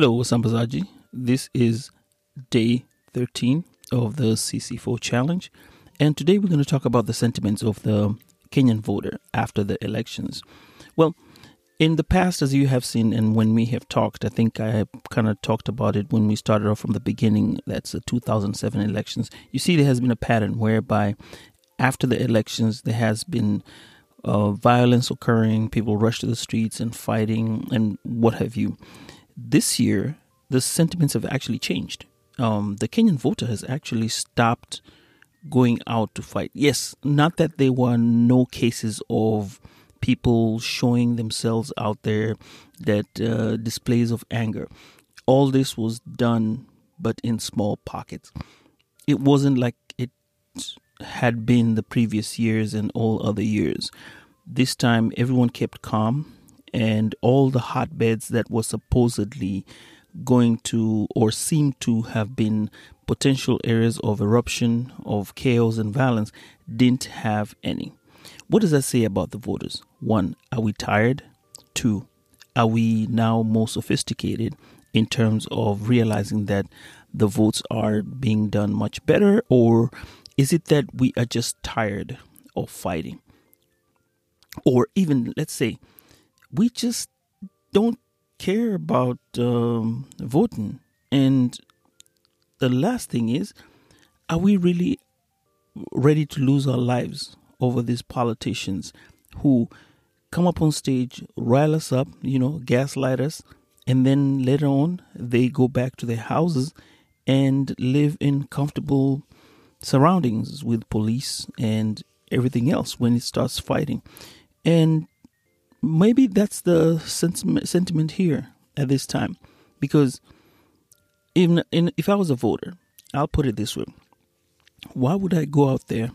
Hello, Wasambazaji. This is day 13 of the CC4 challenge, and today we're going to talk about the sentiments of the Kenyan voter after the elections. Well, in the past, as you have seen, and when we have talked, I think I kind of talked about it when we started off from the beginning. That's the 2007 elections. You see, there has been a pattern whereby after the elections, there has been uh, violence occurring, people rush to the streets and fighting, and what have you. This year, the sentiments have actually changed. Um, the Kenyan voter has actually stopped going out to fight. Yes, not that there were no cases of people showing themselves out there that uh, displays of anger. All this was done, but in small pockets. It wasn't like it had been the previous years and all other years. This time, everyone kept calm and all the hotbeds that were supposedly going to or seemed to have been potential areas of eruption, of chaos and violence didn't have any. What does that say about the voters? One, are we tired? Two, are we now more sophisticated in terms of realizing that the votes are being done much better? Or is it that we are just tired of fighting? Or even, let's say, we just don't care about um, voting. And the last thing is, are we really ready to lose our lives over these politicians who come up on stage, rile us up, you know, gaslight us, and then later on they go back to their houses and live in comfortable surroundings with police and everything else when it starts fighting. And maybe that's the sentiment, here at this time because even in, if I was a voter, I'll put it this way why would I go out there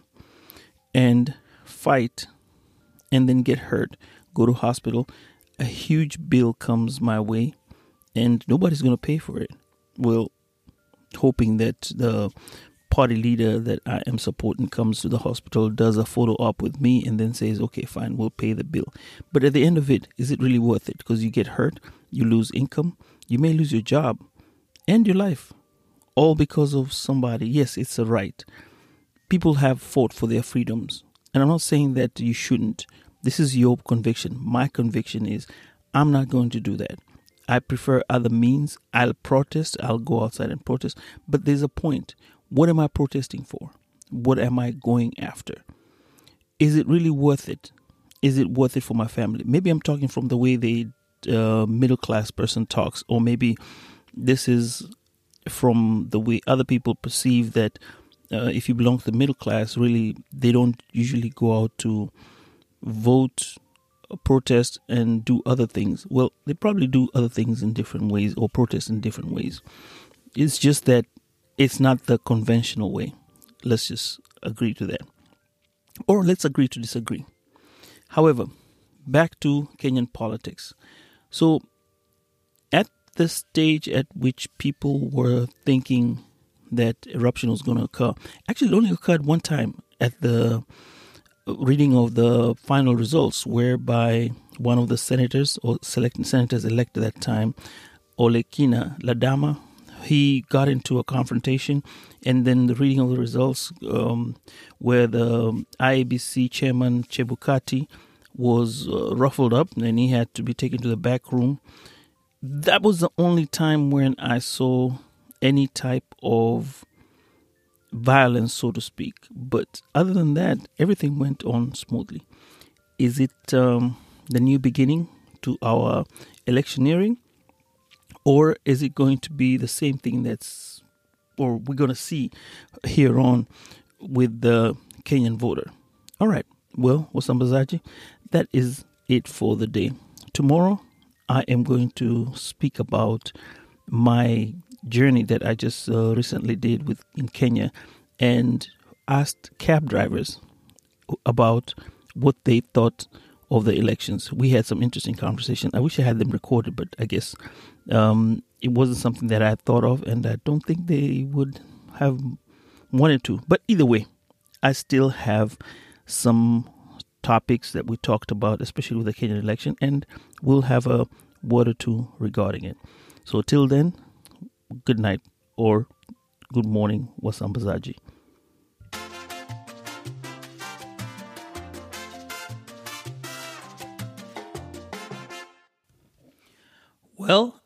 and fight and then get hurt, go to hospital? A huge bill comes my way and nobody's going to pay for it. Well, hoping that the party leader that I am supporting comes to the hospital, does a photo op with me, and then says, okay, fine, we'll pay the bill. But at the end of it, is it really worth it? Because you get hurt, you lose income, you may lose your job and your life, all because of somebody. Yes, it's a right. People have fought for their freedoms. And I'm not saying that you shouldn't. This is your conviction. My conviction is I'm not going to do that. I prefer other means. I'll protest. I'll go outside and protest. But there's a point what am I protesting for? What am I going after? Is it really worth it? Is it worth it for my family? Maybe I'm talking from the way the uh, middle class person talks, or maybe this is from the way other people perceive that uh, if you belong to the middle class, really they don't usually go out to vote, protest, and do other things. Well, they probably do other things in different ways or protest in different ways. It's just that it's not the conventional way. Let's just agree to that. Or let's agree to disagree. However, back to Kenyan politics. So, at the stage at which people were thinking that eruption was going to occur, actually, it only occurred one time at the reading of the final results, whereby one of the senators or select senators elected at that time, Olekina Ledama, he got into a confrontation, and then the reading of the results, um, where the IEBC chairman Chebukati was uh, ruffled up, and he had to be taken to the back room. That was the only time when I saw any type of violence, so to speak. But other than that, everything went on smoothly. Is it um, the new beginning to our electioneering? Or is it going to be the same thing that's or we're going to see here on with the Kenyan voter. All right. Well, Wasambazaji, that is it for the day. Tomorrow, I am going to speak about my journey that I just uh, recently did with in Kenya and asked cab drivers about what they thought of the elections. We had some interesting conversation. I wish I had them recorded, but I guess um, it wasn't something that I thought of, and I don't think they would have wanted to. But either way, I still have some topics that we talked about, especially with the Kenyan election, and we'll have a word or two regarding it. So till then, good night or good morning, Wasambazaji. Well,